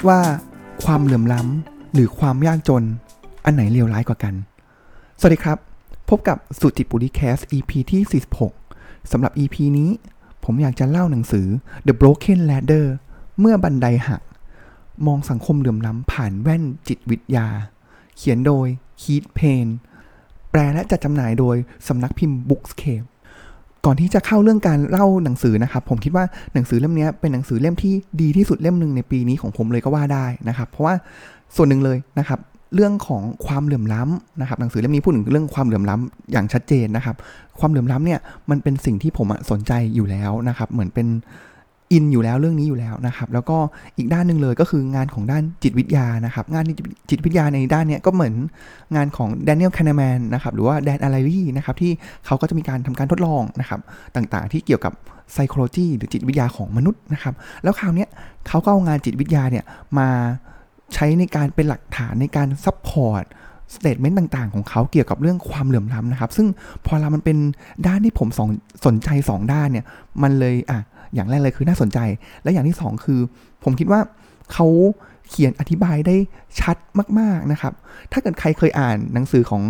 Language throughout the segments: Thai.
ดว่าความเหลื่อมล้ำหรือความยากจน อันไหนเลวร้ายกว่ากัน สวัสดีครับ พบกับสุจิปุริแคส EP ที่ 46สำหรับ EP นี้ ผมอยากจะเล่าหนังสือ The Broken Ladder เมื่อบันไดหัก มองสังคมเหลื่อมล้ำผ่านแว่นจิตวิทยา เขียนโดยคีตเพนแปลและจัดจำหน่ายโดยสำนักพิมพ์ Bookscape ก่อนที่จะเข้าเรื่องการเล่าหนังสือนะครับ ผมคิดว่าหนังสือเล่มนี้เป็นหนังสือเล่มที่ดีที่สุดเล่มหนึ่งในปีนี้ของผมเลยก็ว่าได้นะครับ เพราะว่าส่วนหนึ่งเลยนะครับเรื่องของความเหลื่อมล้ำนะครับหนังสือเล่มนี้พูดถึงเรื่องความเหลื่อมล้ำอย่างชัดเจนนะครับ ความเหลื่อมล้ำเนี่ยมันเป็นสิ่งที่ผมสนใจอยู่แล้วนะครับ เหมือนเป็น อินอยู่แล้วเรื่องนี้อยู่แล้วนะครับ แล้วก็อีกด้านหนึ่งเลยก็คืองานของด้านจิตวิทยานะครับ งานจิตวิทยาในด้านเนี้ยก็เหมือนงานของแดเนียลคานแมนนะครับหรือว่าแดนอารีนะครับที่เขาก็จะมีการทำการทดลองนะครับต่างๆ ที่เกี่ยวกับ psychology หรือจิตวิทยาของมนุษย์นะครับ แล้วคราวนี้เขาก็เอางานจิตวิทยาเนี่ยมาใช้ในการเป็นหลักฐานในการ support statement ต่างๆ ของเขาเกี่ยวกับเรื่องความเหลื่อมล้ำนะครับ ซึ่งพอเรามันเป็นด้านที่ผมสนใจ 2 ด้านเนี่ย มันเลยอะ อย่างแรกเลยคือน่าสนใจ และอย่างที่ 2 คือ ผมคิดว่าเขาเขียนอธิบายได้ชัดมาก ๆ นะครับ ถ้าเกิดใครเคยอ่านหนังสือของ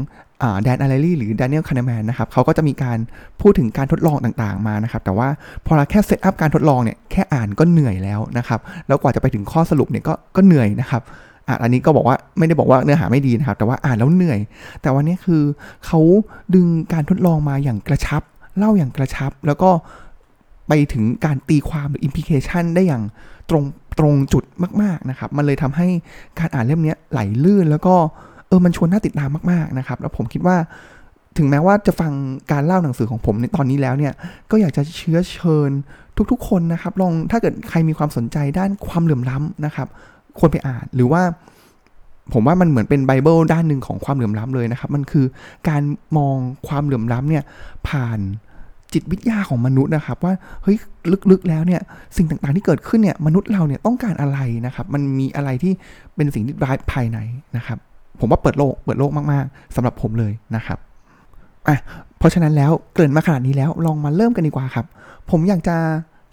Dan Ariely หรือ Daniel Kahneman นะครับเขาก็จะมีการพูดถึงการทดลองต่างๆมานะครับ แต่ว่าพอเราแค่ set up การทดลองเนี่ยแค่อ่านก็เหนื่อยแล้วนะครับ แล้วกว่าจะไปถึงข้อสรุปเนี่ยก็ก็เหนื่อยนะครับอะอันนี้ก็บอกว่าไม่ได้บอกว่าเนื้อหาไม่ดีนะครับ แต่ว่าอ่านแล้วเหนื่อย แต่อันนี้คือเขาดึงการทดลองมาอย่างกระชับ เล่าอย่างกระชับ แล้วก็ ไปถึงการตีความหรือ implication ได้อย่างตรงตรงจุดมากๆนะครับ มันเลยทำให้การอ่านเล่มนี้ไหลลื่น แล้วก็เออมันชวนน่าติดตามมากๆนะครับ แล้วผมคิดว่าถึงแม้ว่าจะฟังการเล่าหนังสือของผมในตอนนี้แล้วเนี่ยก็อยากจะเชื้อเชิญทุกๆ คนนะครับ ลองถ้าเกิดใครมีความสนใจด้านความเหลื่อมล้ำนะครับ ควรไปอ่านหรือว่า ผมว่ามันเหมือนเป็นไบเบิลด้านหนึ่งของความเหลื่อมล้ำเลยนะครับ มันคือการมองความเหลื่อมล้ำเนี่ยผ่าน จิตวิทยาของมนุษย์นะครับ ว่าเฮ้ยลึกๆแล้วเนี่ยสิ่งต่างๆที่เกิดขึ้นเนี่ยมนุษย์เราเนี่ยต้องการอะไรนะครับ มันมีอะไรที่เป็นสิ่งที่ร้ายภายในนะครับ ผมว่าเปิดโลกเปิดโลกมากๆสำหรับผมเลยนะครับอะเพราะฉะนั้นแล้วเกินมาขนาดนี้แล้วลองมาเริ่มกันดีกว่าครับ ผมอยากจะ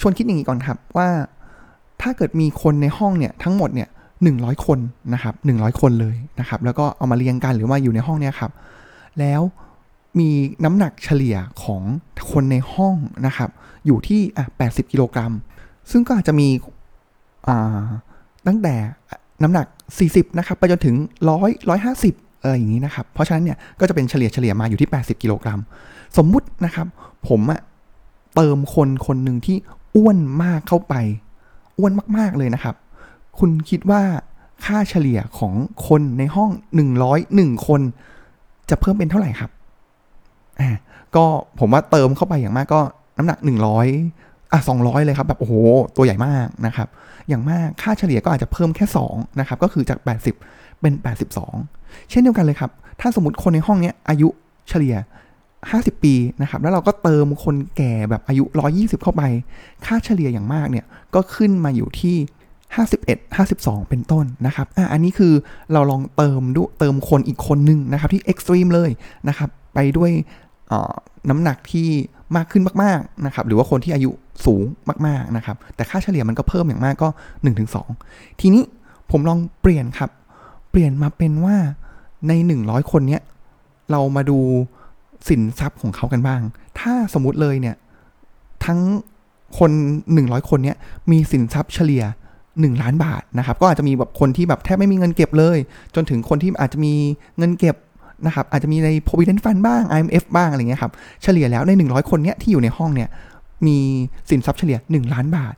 ชวนคิดอย่างนี้ก่อนครับว่าถ้าเกิดมีคนในห้องเนี่ยทั้งหมดเนี่ยหนึ่งร้อยคนนะครับหนึ่งร้อยคนเลยนะครับ แล้วก็เอามาเรียงกันหรือว่าอยู่ในห้องเนี่ยครับ แล้ว มีน้ำหนักเฉลี่ยของคนในห้องนะครับ อยู่ที่อะ80 กิโลกรัม ซึ่งก็อาจจะมีตั้งแต่น้ำหนัก 40 นะครับ ไปจนถึง 100 150อะไรอย่างนี้นะครับ เพราะฉะนั้นเนี่ยก็จะเป็นเฉลี่ยเฉลี่ยมาอยู่ที่ 80 กิโลกรัม สมมุตินะครับ ผมอะเติมคนคนหนึ่งที่อ้วนมากเข้าไป อ้วนมาก ๆ เลยนะครับ คุณคิดว่าค่าเฉลี่ยของคนในห้อง 101 คน จะเพิ่มเป็นเท่าไหร่ครับ ก็ผมว่าเติมเข้าไปอย่างมากก็น้ำหนัก 100อะ200 เลยครับแบบโอ้โห ตัวใหญ่มากนะครับ อย่างมากค่าเฉลี่ยก็อาจจะเพิ่มแค่2นะครับก็คือจาก 80 เป็น 82 เช่นเดียวกันเลยครับ ถ้าสมมติคนในห้องนี้อายุเฉลี่ย 50 ปีนะครับแล้วเราก็เติมคนแก่แบบอายุ 120 เข้าไป ค่าเฉลี่ยอย่างมากเนี่ยก็ขึ้นมาอยู่ที่51 52 เป็นต้นนะครับอะอันนี้คือเราลองเติมดูเติมคนอีกคนนึงนะครับที่เอ็กซ์ตรีมเลยนะครับไปด้วย น้ำหนักที่มากขึ้นมากๆนะครับหรือว่าคนที่อายุสูงมากๆนะครับแต่ค่าเฉลี่ยมันก็เพิ่มอย่างมากก็ 1-2 ทีนี้ผมลองเปลี่ยนครับ เปลี่ยนมาเป็นว่าใน 100 คนเนี้ยเรามาดูสินทรัพย์ของเขากันบ้าง ถ้าสมมุติเลยเนี่ยทั้งคน 100 คนเนี้ยมีสินทรัพย์เฉลี่ย 1 ล้านบาทนะครับ ก็อาจจะมีแบบคนที่แบบแทบไม่มีเงินเก็บเลย จนถึงคนที่อาจจะมีเงินเก็บ นะครับอาจจะมีใน provident fund บ้าง IMF บ้างอะไรเงี้ยครับเฉลี่ยแล้วใน 100 คนเนี้ยที่อยู่ในห้องเนี่ยมีสินทรัพย์เฉลี่ย 1 ล้านบาท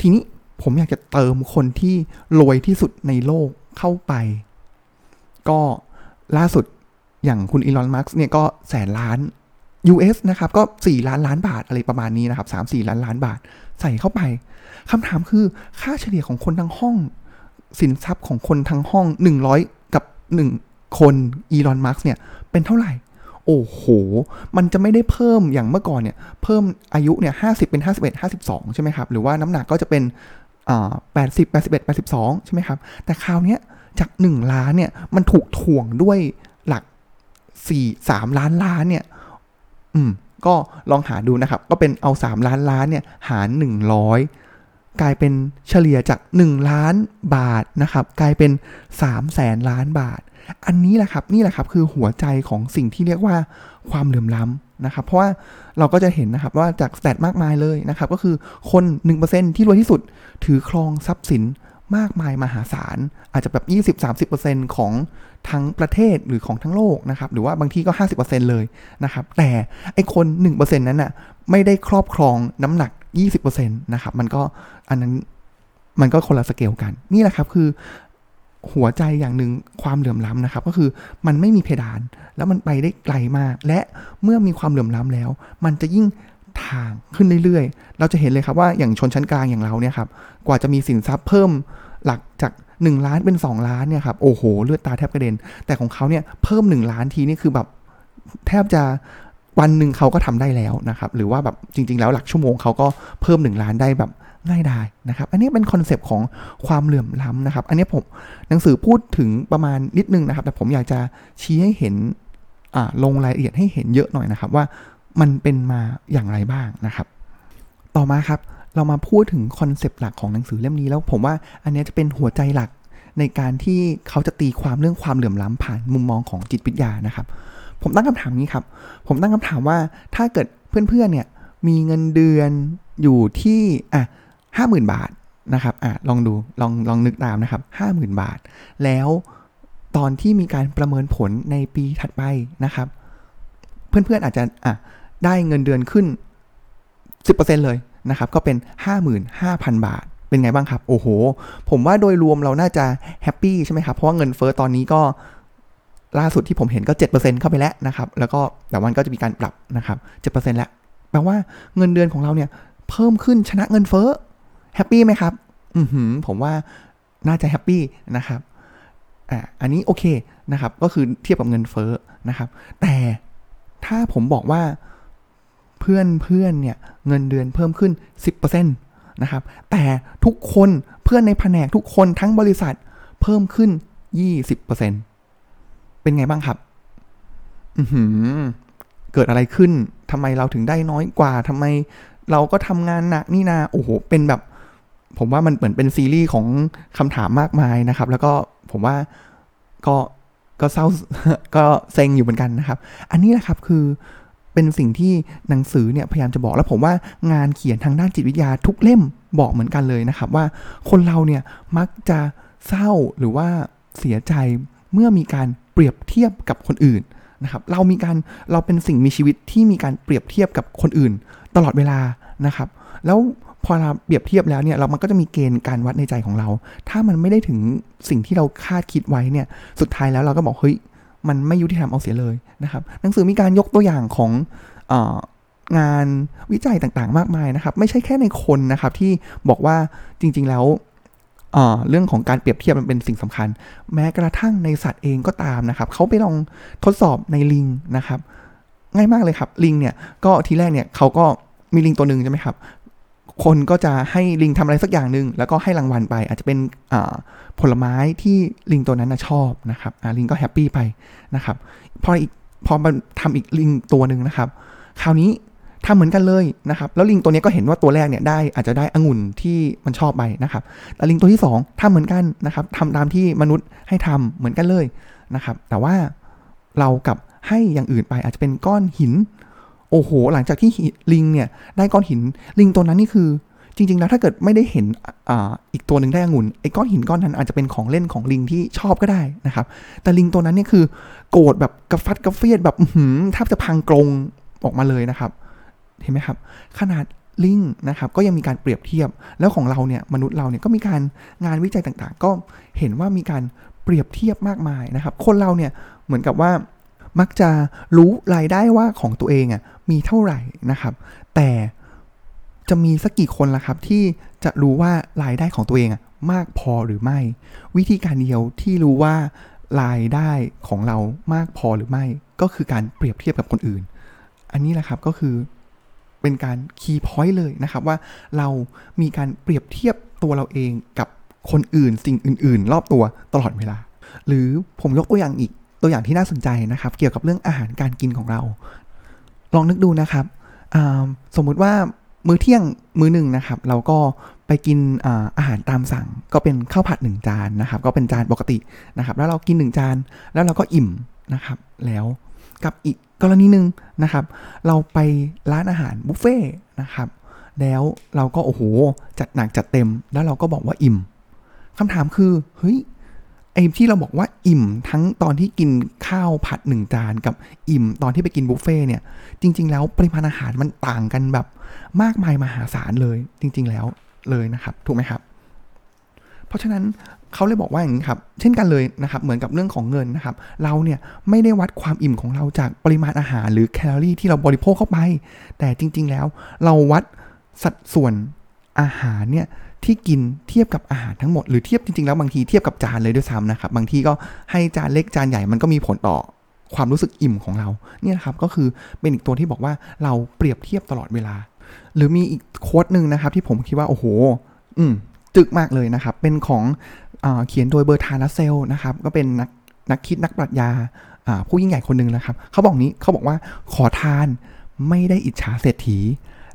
ทีนี้ผมอยากจะเติมคนที่รวยที่สุดในโลกเข้าไป ก็ล่าสุดอย่างคุณอีลอนมัสก์เนี่ยก็แสนล้าน US นะครับก็ 4 ล้านล้านบาทอะไรประมาณนี้นะครับ3 4 ล้านล้านบาทใส่เข้าไปคำถามคือค่าเฉลี่ยของคนทั้งห้อง สินทรัพย์ของคนทั้งห้อง 100 กับ1 คนอีลอนมัสก์เนี่ยเป็นเท่าไหร่ โอ้โห มันจะไม่ได้เพิ่มอย่างเมื่อก่อนเนี่ย เพิ่มอายุเนี่ยห้าสิบเป็นห้าสิบเอ็ดห้าสิบสองใช่ไหมครับ หรือว่าน้ำหนักก็จะเป็นแปดสิบแปดสิบเอ็ดแปดสิบสองใช่ไหมครับ แต่คราวนี้จากหนึ่งล้านเนี่ยมันถูกถ่วงด้วยหลักสี่สามล้านล้านเนี่ย อืม ก็ลองหาดูนะครับ ก็เป็นเอาสามล้านล้านเนี่ยหารหนึ่งร้อยกลายเป็นเฉลี่ยจาก 1 ล้านบาทนะครับ กลายเป็น3แสนล้านบาท อันนี้แหละครับนี่แหละครับคือหัวใจของสิ่งที่เรียกว่าความเหลื่อมล้ำนะครับ เพราะว่าเราก็จะเห็นนะครับว่าจากสแตทมากมายเลยนะครับ ก็คือคน 1%ที่รวยที่สุดถือครองทรัพย์สินมากมายมหาศาล อาจจะแบบ 20-30%ของทั้งประเทศหรือของทั้งโลกนะครับ หรือว่าบางทีก็ 50%เลยนะครับ แต่ไอคน 1%นั้นน่ะไม่ได้ครอบครองน้ำหนัก 20%นะครับ มันก็อันนั้นมันก็คนละสเกลกัน นี่แหละครับคือ หัวใจอย่างหนึ่งความเหลื่อมล้ำนะครับ ก็คือมันไม่มีเพดาน แล้วมันไปได้ไกลมาก และเมื่อมีความเหลื่อมล้ำแล้ว มันจะยิ่งทางขึ้นเรื่อยๆ เราจะเห็นเลยครับว่าอย่างชนชั้นกลางอย่างเราเนี่ยครับกว่าจะมีสินทรัพย์เพิ่มหลักจาก 1 ล้านเป็น 2 ล้านเนี่ยครับโอ้โหเลือดตาแทบกระเด็น แต่ของเขาเนี่ยเพิ่ม 1 ล้านทีนี่คือแบบแทบจะ วันหนึ่งเขาก็ทำได้แล้วนะครับหรือว่าแบบจริง ๆ แล้วหลักชั่วโมงเขาก็เพิ่ม 1 ล้านได้แบบง่ายได้นะครับ อันนี้เป็นคอนเซปต์ของความเหลื่อมล้ำนะครับ อันนี้ผมหนังสือพูดถึงประมาณนิดนึงนะครับ แต่ผมอยากจะชี้ให้เห็นลงรายละเอียดให้เห็นเยอะหน่อยนะครับว่ามันเป็นมาอย่างไรบ้างนะครับ ต่อมาครับเรามาพูดถึงคอนเซปต์หลักของหนังสือเล่มนี้แล้วผมว่าอันนี้จะเป็นหัวใจหลักในการที่เขาจะตีความเรื่องความเหลื่อมล้ำผ่านมุมมองของจิตวิทยานะครับ ผมตั้งคำถามนี้ครับ ผมตั้งคำถามว่าถ้าเกิดเพื่อนๆเนี่ยมีเงินเดือนอยู่ที่อะห้าหมื่นบาทนะครับอะลองดูลองลองนึกตามนะครับห้าหมื่นบาท แล้วตอนที่มีการประเมินผลในปีถัดไปนะครับ เพื่อนๆอาจจะอะได้เงินเดือนขึ้น 10%เลยนะครับ ก็เป็น 55,000 บาท เป็นไงบ้างครับ โอ้โห ผมว่าโดยรวมเราน่าจะแฮปปี้ใช่ไหมครับ เพราะว่าเงินเฟอ้อตอนนี้ก็ ล่าสุดที่ผมเห็นก็ 7%เข้าไปแล้วนะครับ แล้วก็แต่วันก็จะมีการปรับนะครับ 7%แล้ว แปลว่าเงินเดือนของเราเนี่ย เพิ่มขึ้นชนะเงินเฟ้อ happy ไหมครับ อือหือผมว่าน่าจะ happy นะครับ อ่า อันนี้โอเคนะครับ ก็คือเทียบกับเงินเฟ้อนะครับ แต่ถ้าผมบอกว่าเพื่อนเพื่อนเนี่ยเงินเดือนเพิ่มขึ้น 10%นะครับ แต่ทุกคนเพื่อนในแผนกทุกคนทั้งบริษัทเพิ่มขึ้น 20% เป็นไงบ้างครับ อืเกิดอะไรขึ้นทำไมเราถึงได้น้อยกว่าทำไมเราก็ทำงานหนักนี่นา โอ้โห เป็นแบบ ผมว่ามันเหมือนเป็นซีรีส์ของคำถามมากมายนะครับ แล้วก็ผมว่าก็ก็เศร้าก็เซ็งอยู่เหมือนกันนะครับ อันนี้แหละครับคือเป็นสิ่งที่หนังสือเนี่ยพยายามจะบอกแล้วผมว่างานเขียนทางด้านจิตวิทยาทุกเล่มบอกเหมือนกันเลยนะครับ ว่าคนเราเนี่ยมักจะเศร้าหรือว่าเสียใจ เมื่อมีการเปรียบเทียบกับคนอื่นนะครับเรามีการเราเป็นสิ่งมีชีวิตที่มีการเปรียบเทียบกับคนอื่น ตลอดเวลานะครับ แล้วพอเราเปรียบเทียบแล้วเนี่ยเรามันก็จะมีเกณฑ์การวัดในใจของเรา ถ้ามันไม่ได้ถึงสิ่งที่เราคาดคิดไว้เนี่ยสุดท้ายแล้วเราก็บอกเฮ้ยมันไม่ยุติธรรมเอาเสียเลยนะครับหนังสือมีการยกตัวอย่างของงานวิจัยต่างๆ มากมายนะครับ ไม่ใช่แค่ในคนนะครับที่บอกว่าจริงๆแล้ว เรื่องของการเปรียบเทียบมันเป็นสิ่งสำคัญ แม้กระทั่งในสัตว์เองก็ตามนะครับเขาไปลองทดสอบในลิงนะครับ ง่ายมากเลยครับลิงเนี่ยก็ทีแรกเนี่ยเขาก็มีลิงตัวหนึ่งใช่ไหมครับคนก็จะให้ลิงทำอะไรสักอย่างหนึ่งแล้วก็ให้รางวัลไป อาจจะเป็นผลไม้ที่ลิงตัวนั้นชอบนะครับลิงก็แฮปปี้ไปนะครับพออีกพอมาทำอีกลิงตัวหนึ่งนะครับ คราวนี้ ทำเหมือนกันเลยนะครับแล้วลิงตัวนี้ก็เห็นว่าตัวแรกเนี่ยได้อาจจะได้องุ่นที่มันชอบไปนะครับแต่ลิงตัวที่ 2ทำเหมือนกันนะครับทำตามที่มนุษย์ให้ทำเหมือนกันเลยนะครับ แต่ว่าเรากับให้อย่างอื่นไปอาจจะเป็นก้อนหิน โอ้โห หลังจากที่ลิงเนี่ยได้ก้อนหินลิงตัวนั้นนี่คือ จริง ๆ แล้วถ้าเกิดไม่ได้เห็นออีกตัวหนึ่งได้องุ่นไอ้ก้อนหินก้อนนั้นอาจจะเป็นของเล่นของลิงที่ชอบก็ได้นะครับ แต่ลิงตัวนั้นเนี่ยคือ โกรธแบบกระฟัดกระเฟียดแบบหืมแทบจะพังกรงออกมาเลยนะครับ เห็นไหมครับ ขนาดลิงนะครับก็ยังมีการเปรียบเทียบ แล้วของเราเนี่ยมนุษย์เราเนี่ยก็มีการงานวิจัยต่างๆ ก็เห็นว่ามีการเปรียบเทียบมากมายนะครับ คนเราเนี่ยเหมือนกับว่ามักจะรู้รายได้ว่าของตัวเองอะมีเท่าไหร่นะครับ แต่จะมีสักกี่คนล่ะครับที่จะรู้ว่ารายได้ของตัวเองอะมากพอหรือไม่ วิธีการเดียวที่รู้ว่ารายได้ของเรามากพอหรือไม่ ก็คือการเปรียบเทียบกับคนอื่น อันนี้แหละครับก็คือ เป็นการคีย์พอยต์เลยนะครับว่าเรามีการเปรียบเทียบตัวเราเองกับคนอื่นสิ่งอื่น ๆ รอบตัวตลอดเวลา หรือผมยกตัวอย่างอีกตัวอย่างที่น่าสนใจนะครับ เกี่ยวกับเรื่องอาหารการกินของเรา ลองนึกดูนะครับ สมมุติว่ามื้อเที่ยงมื้อหนึ่งนะครับ เราก็ไปกินอาอาหารตามสั่ง ก็เป็นข้าวผัดหนึ่งจานนะครับ ก็เป็นจานปกตินะครับ แล้วเรากินหนึ่งจานแล้วเราก็อิ่มนะครับ แล้ว กับอีกกรณีหนึ่งนะครับ เราไปร้านอาหารบุฟเฟ่ต์นะครับ แล้วเราก็โอ้โห จัดหนักจัดเต็ม แล้วเราก็บอกว่าอิ่มคำถามคือเฮ้ยไอ้ที่เราบอกว่าอิ่มทั้งตอนที่กินข้าวผัดหนึ่งจานกับอิ่มตอนที่ไปกินบุฟเฟ่ต์เนี่ย จริง ๆ แล้วปริมาณอาหารมันต่างกันแบบมากมายมหาศาลเลยจริง ๆ แล้วเลยนะครับ ถูกไหมครับ เพราะฉะนั้น เขาเลยบอกว่าอย่างนี้ครับ เช่นกันเลยนะครับเหมือนกับเรื่องของเงินนะครับ เราเนี่ยไม่ได้วัดความอิ่มของเราจากปริมาณอาหารหรือแคลอรี่ที่เราบริโภคเข้าไป แต่จริง ๆ แล้วเราวัดสัดส่วนอาหารเนี่ยที่กินเทียบกับอาหารทั้งหมดหรือเทียบจริง ๆ แล้วบางทีเทียบกับจานเลยด้วยซ้ำนะครับ บางทีก็ให้จานเล็กจานใหญ่มันก็มีผลต่อความรู้สึกอิ่มของเราเนี่ยครับก็คือเป็นอีกตัวที่บอกว่าเราเปรียบเทียบตลอดเวลา หรือมีอีกโค้ดหนึ่งนะครับที่ผมคิดว่าโอ้โห อืมจึกมากเลยนะครับ เป็นของ เขียนโดยเบอร์ทานัสเซลนะครับ ก็เป็นนักนักคิดนักปรัชญาผู้ยิ่งใหญ่คนหนึ่งนะครับ เขาบอกนี้เขาบอกว่าขอทานไม่ได้อิจฉาเศรษฐี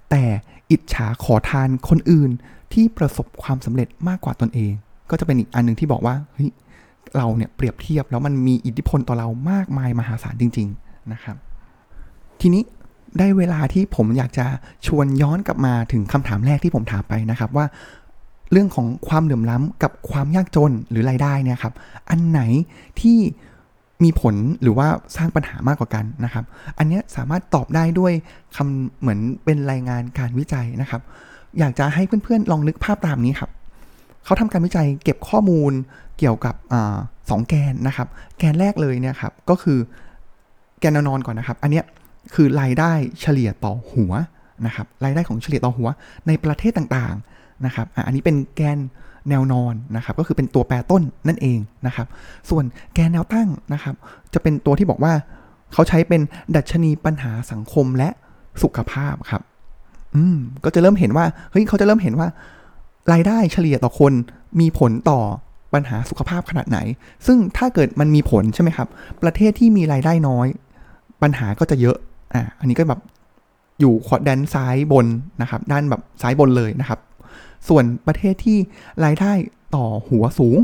แต่อิจฉาขอทานคนอื่นที่ประสบความสำเร็จมากกว่าตนเอง ก็จะเป็นอีกอันหนึ่งที่บอกว่าเฮ้ยเราเนี่ยเปรียบเทียบแล้วมันมีอิทธิพลต่อเรามากมายมหาศาลจริง ๆนะครับ ทีนี้ได้เวลาที่ผมอยากจะชวนย้อนกลับมาถึงคำถามแรกที่ผมถามไปนะครับว่า เรื่องของความเหลื่อมล้ำกับความยากจนหรือรายได้เนี่ยครับ อันไหนที่มีผลหรือว่าสร้างปัญหามากกว่ากันนะครับ อันนี้สามารถตอบได้ด้วยคำเหมือนเป็นรายงานการวิจัยนะครับ อยากจะให้เพื่อนๆลองนึกภาพตามนี้ครับเขาทำการวิจัยเก็บข้อมูลเกี่ยวกับอสองแกนนะครับ แกนแรกเลยเนี่ยครับก็คือแกนนวนอนก่อนนะครับ อันนี้คือรายได้เฉลี่ยต่อหัวนะครับรายได้ของเฉลี่ยต่อหัวในประเทศต่างๆ นะครับอันนี้เป็นแกนแนวนอนนะครับก็คือเป็นตัวแปรต้นนั่นเองนะครับส่วนแกนแนวตั้งนะครับจะเป็นตัวที่บอกว่าเขาใช้เป็นดัชนีปัญหาสังคมและสุขภาพครับอืมก็จะเริ่มเห็นว่าเฮ้ยเขาจะเริ่มเห็นว่ารายได้เฉลี่ยต่อคนมีผลต่อปัญหาสุขภาพขนาดไหน ซึ่งถ้าเกิดมันมีผลใช่ไหมครับ ประเทศที่มีรายได้น้อย ปัญหาก็จะเยอะอ่าอันนี้ก็แบบอยู่ขวดแดนซ้ายบนนะครับ ด้านแบบซ้ายบนเลยนะครับ ส่วนประเทศที่รายได้ต่อหัวสูง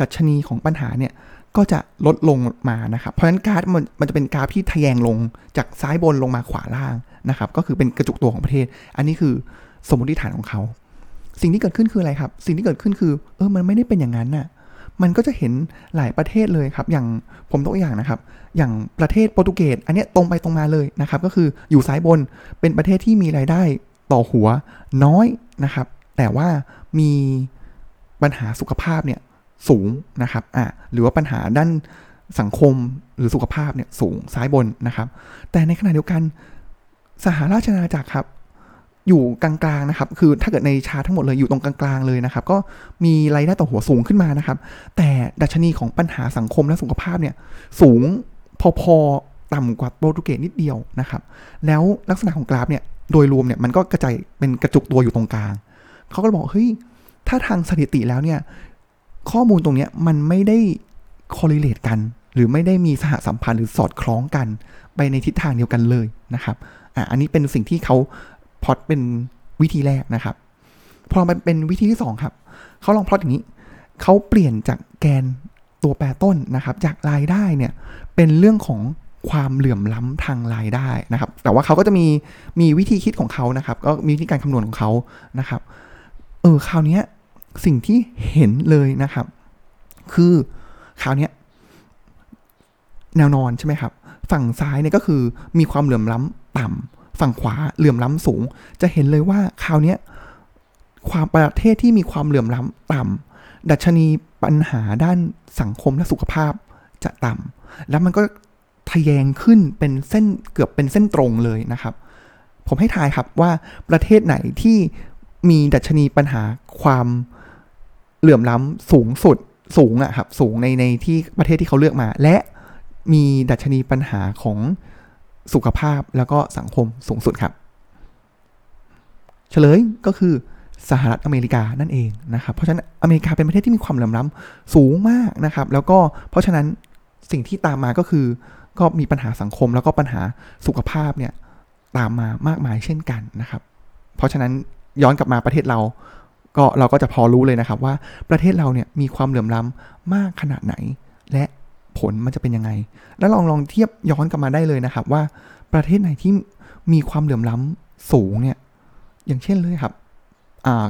ดัชนีของปัญหาเนี่ยก็จะลดลงมานะครับ เพราะฉะนั้นกราฟมันมันจะเป็นกราฟที่ทะแยงลงจากซ้ายบนลงมาขวาล่างนะครับ ก็คือเป็นกระจุกตัวของประเทศ อันนี้คือสมมติฐานของเขา สิ่งที่เกิดขึ้นคืออะไรครับ สิ่งที่เกิดขึ้นคือ เออ มันไม่ได้เป็นอย่างนั้นน่ะ มันก็จะเห็นหลายประเทศเลยครับ อย่างผมตัวอย่างนะครับ อย่างประเทศโปรตุเกส อันนี้ตรงไปตรงมาเลยนะครับ ก็คืออยู่ซ้ายบน เป็นประเทศที่มีรายได้ต่อหัวน้อยนะครับ แต่ว่ามีปัญหาสุขภาพเนี่ยสูงนะครับอ่าหรือว่าปัญหาด้านสังคมหรือสุขภาพเนี่ยสูงซ้ายบนนะครับ แต่ในขณะเดียวกันสหราชอาณาจักรครับ อยู่กลางๆนะครับ คือถ้าเกิดในชาทั้งหมดเลยอยู่ตรงกลางๆเลยนะครับ ก็มีรายได้ต่อหัวสูงขึ้นมานะครับ แต่ดัชนีของปัญหาสังคมและสุขภาพเนี่ยสูงพอๆต่ำกว่าโปรตุเกสนิดเดียวนะครับ แล้วลักษณะของกราฟเนี่ยโดยรวมเนี่ยมันก็กระจายเป็นกระจุกตัวอยู่ตรงกลาง เขาก็บอกเฮ้ยถ้าทางสถิติแล้วเนี่ยข้อมูลตรงนี้มันไม่ได้คอลเลตกัน หรือไม่ได้มีสหสัมพันธ์หรือสอดคล้องกัน ไปในทิศทางเดียวกันเลยนะครับอะอันนี้เป็นสิ่งที่เขาพอตเป็นวิธีแรกนะครับ พอมันเป็นวิธีที่2ครับเขาลองพลอตอย่างนี้เขาเปลี่ยนจากแกนตัวแปรต้นนะครับ จากรายได้เนี่ยเป็นเรื่องของความเหลื่อมล้ำทางรายได้นะครับ แต่ว่าเขาก็จะมีมีวิธีคิดของเขานะครับ ก็มีวิธีการคำนวณของเขานะครับเออคราวนี้สิ่งที่เห็นเลยนะครับ คือคราวนี้แนวนอนใช่ไหมครับ ฝั่งซ้ายเนี่ยก็คือมีความเหลื่อมล้ำต่ำฝั่งขวาเหลื่อมล้ำสูง จะเห็นเลยว่าคราวนี้ความประเทศที่มีความเหลื่อมล้ำต่ำดัชนีปัญหาด้านสังคมและสุขภาพจะต่ำแล้วมันก็ทะแยงขึ้นเป็นเส้นเกือบเป็นเส้นตรงเลยนะครับ ผมให้ทายครับว่าประเทศไหนที่ มีดัชนีปัญหาความเหลื่อมล้ำสูงสุดสูงอะครับสูงในในที่ประเทศที่เขาเลือกมา และมีดัชนีปัญหาของสุขภาพแล้วก็สังคมสูงสุดครับ เฉลยก็คือสหรัฐอเมริกานั่นเองนะครับ เพราะฉะนั้นอเมริกาเป็นประเทศที่มีความเหลื่อมล้ำสูงมากนะครับ แล้วก็เพราะฉะนั้นสิ่งที่ตามมาก็คือ ก็มีปัญหาสังคมแล้วก็ปัญหาสุขภาพเนี่ยตามมามากมายเช่นกันนะครับ เพราะฉะนั้น ย้อนกลับมาประเทศเรา ก็เราก็จะพอรู้เลยนะครับว่าประเทศเราเนี่ยมีความเหลื่อมล้ำมากขนาดไหน และผลมันจะเป็นยังไง แล้วลองลองเทียบย้อนกลับมาได้เลยนะครับ ว่าประเทศไหนที่มีความเหลื่อมล้ำสูงเนี่ยอย่างเช่นเลยครับ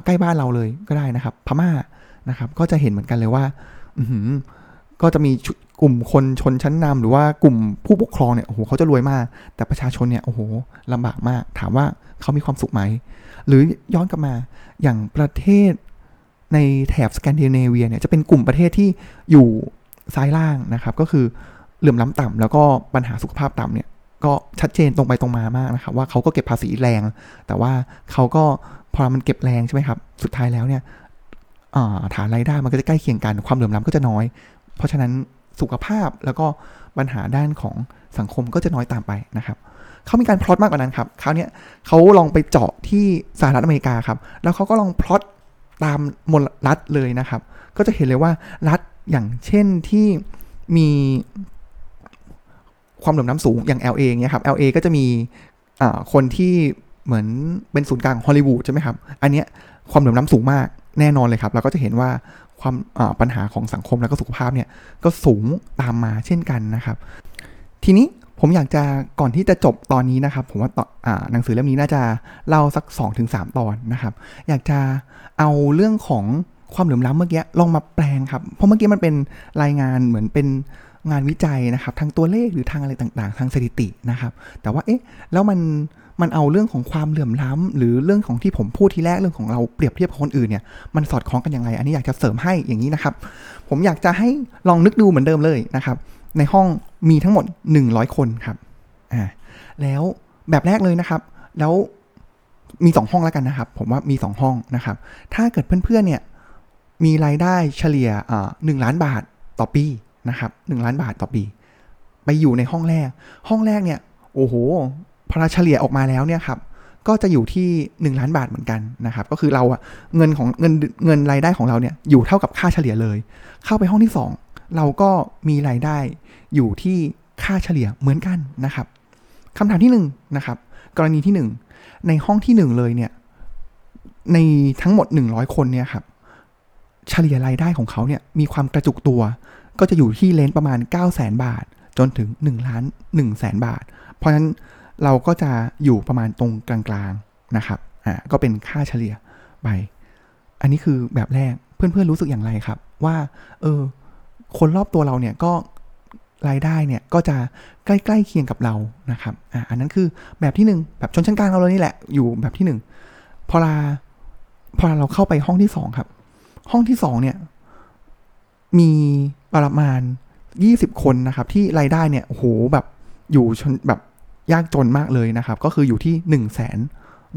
ใกล้บ้านเราเลยก็ได้นะครับ พม่านะครับ ก็จะเห็นเหมือนกันเลยว่าอืก็จะมีกลุ่มคนชนชั้นนำหรือว่ากลุ่มผู้ปกครองเนี่ยโอ้โหเขาจะรวยมาก แต่ประชาชนเนี่ยโอ้โหลำบากมาก ถามว่าเขามีความสุขไหม หรือย้อนกลับมาอย่างประเทศในแถบสแกนดิเนเวียเนี่ยจะเป็นกลุ่มประเทศที่อยู่ซ้ายล่างนะครับ ก็คือเหลื่อมล้ำต่ำแล้วก็ปัญหาสุขภาพต่ำเนี่ยก็ชัดเจนตรงไปตรงมามากนะครับว่าเขาก็เก็บภาษีแรง แต่ว่าเขาก็พอมันเก็บแรงใช่ไหมครับสุดท้ายแล้วเนี่ยฐานรายได้มันก็จะใกล้เคียงกันความเหลื่อมล้ำก็จะน้อย เพราะฉะนั้นสุขภาพแล้วก็ปัญหาด้านของสังคมก็จะน้อยตามไปนะครับ เขามีการพลอตมากกว่านั้นครับคราวนี้เขาลองไปเจาะที่สหรัฐอเมริกาครับ แล้วเขาก็ลองพลอตตามมลรัฐเลยนะครับ ก็จะเห็นเลยว่ารัฐอย่างเช่นที่มีความเหลื่อมล้ำสูงอย่าง LA เนี่ยครับ LA ก็จะมีคนที่เหมือนเป็นศูนย์กลางฮอลลีวูดใช่ไหมครับ อันเนี้ยความเหลื่อมล้ำสูงมากแน่นอนเลยครับ เราก็จะเห็นว่าความปัญหาของสังคมแล้วก็สุขภาพเนี่ยก็สูงตามมาเช่นกันนะครับ ทีนี้ ผมอยากจะก่อนที่จะจบตอนนี้นะครับ ผมว่าหนังสือเล่มนี้น่าจะเล่าสัก 2-3 ตอนนะครับ อยากจะเอาเรื่องของความเหลื่อมล้ำเมื่อกี้ลองมาแปลงครับ เพราะเมื่อกี้มันเป็นรายงานเหมือนเป็นงานวิจัยนะครับ ทางตัวเลขหรือทางอะไรต่างๆ ทางสถิตินะครับ แต่ว่าเอ๊ะแล้วมันมันเอาเรื่องของความเหลื่อมล้ำหรือเรื่องของที่ผมพูดทีแรกเรื่องของเราเปรียบเทียบกับคนอื่นเนี่ยมันสอดคล้องกันยังไงอันนี้อยากจะเสริมให้อย่างนี้นะครับ ผมอยากจะให้ลองนึกดูเหมือนเดิมเลยนะครับ ในห้องมีทั้งหมด 100 คนครับอ่าแล้วแบบแรกเลยนะครับ แล้วมี 2 ห้องแล้วกันนะครับ ผมว่ามี 2 ห้องนะครับ ถ้าเกิดเพื่อนๆเนี่ยมีรายได้เฉลี่ยอ่าหล้านบาทต่อปีนะครับหล้านบาทต่อปี ไปอยู่ในห้องแรก ห้องแรกเนี่ยโอ้โหพอเราเฉลี่ยออกมาแล้วเนี่ยครับก็จะอยู่ที่ 1 ล้านบาทเหมือนกันนะครับ ก็คือเราอะเงินของเงินเงินรายได้ของเราเนี่ยอยู่เท่ากับค่าเฉลี่ยเลย เข้าไปห้องที่ 2 เราก็มีรายได้อยู่ที่ค่าเฉลี่ยเหมือนกันนะครับคำถามที่1นนะครับกรณีที่ 1 ในห้องที่ 1 เลยเนี่ยในทั้งหมด 100 คนเนี่ยครับเฉลี่ยรายได้ของเขาเนี่ยมีความกระจุกตัว ก็จะอยู่ที่เลนประมาณ 9 0 0 0 0 0บาท จนถึง1ล้าน1แสนบาท เพราะฉะนั้นเราก็จะอยู่ประมาณตรงกลางๆนะครับอ่าก็เป็นค่าเฉลี่ยไปอันนี้คือแบบแรกเพื่อนๆรู้สึกอย่างไรครับ ว่า เออ คนรอบตัวเราเนี่ยก็รายได้เนี่ยก็จะใกล้ๆเคียงกับเรานะครับอ่าอันนั้นคือแบบที่หนึ่งแบบชนชั้นกลางเราเลยนี่แหละอยู่แบบที่หนึ่งพอลาพอเราเข้าไปห้องที่สองครับ ห้องที่สองเนี่ย มีประมาณยี่สิบคนนะครับ ที่รายได้เนี่ยโหแบบอยู่ชนแบบยากจนมากเลยนะครับ ก็คืออยู่ที่1นึ่งแสน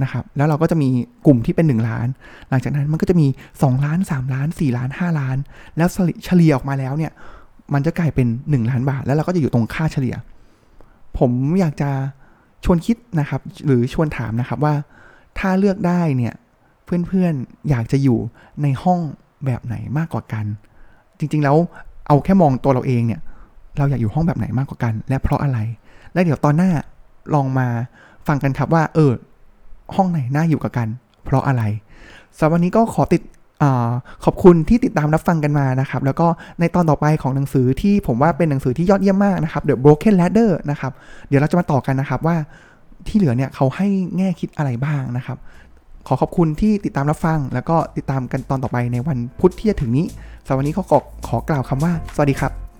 นะครับ แล้วเราก็จะมีกลุ่มที่เป็น 1 ล้าน หลังจากนั้นมันก็จะมี 2 ล้าน 3 ล้าน 4 ล้าน 5 ล้าน แล้วเฉลี่ยออกมาแล้วเนี่ย มันจะกลายเป็น 1 ล้านบาท แล้วเราก็จะอยู่ตรงค่าเฉลี่ย ผมอยากจะชวนคิดนะครับ หรือชวนถามนะครับว่า ถ้าเลือกได้เนี่ย เพื่อนๆอยากจะอยู่ในห้องแบบไหนมากกว่ากัน จริงๆแล้วเอาแค่มองตัวเราเองเนี่ย เราอยากอยู่ห้องแบบไหนมากกว่ากัน และเพราะอะไร และเดี๋ยวตอนหน้าลองมาฟังกันครับว่า เออ ห้องไหนน่าอยู่กับกัน เพราะอะไรสำหรับวันนี้ก็ขอติดอขอบคุณที่ติดตามรับฟังกันมานะครับ แล้วก็ในตอนต่อไปของหนังสือที่ผมว่าเป็นหนังสือที่ยอดเยี่ยมมากนะครับ The Broken Ladder นะครับ เดี๋ยวเราจะมาต่อกันนะครับว่าที่เหลือเนี่ยเขาให้แง่คิดอะไรบ้างนะครับ ขอขอบคุณที่ติดตามรับฟัง แล้วก็ติดตามกันตอนต่อไปในวันพุธที่จะถึงนี้สำหรับวันนี้ขอขอกล่าวคำว่า สวัสดีครับ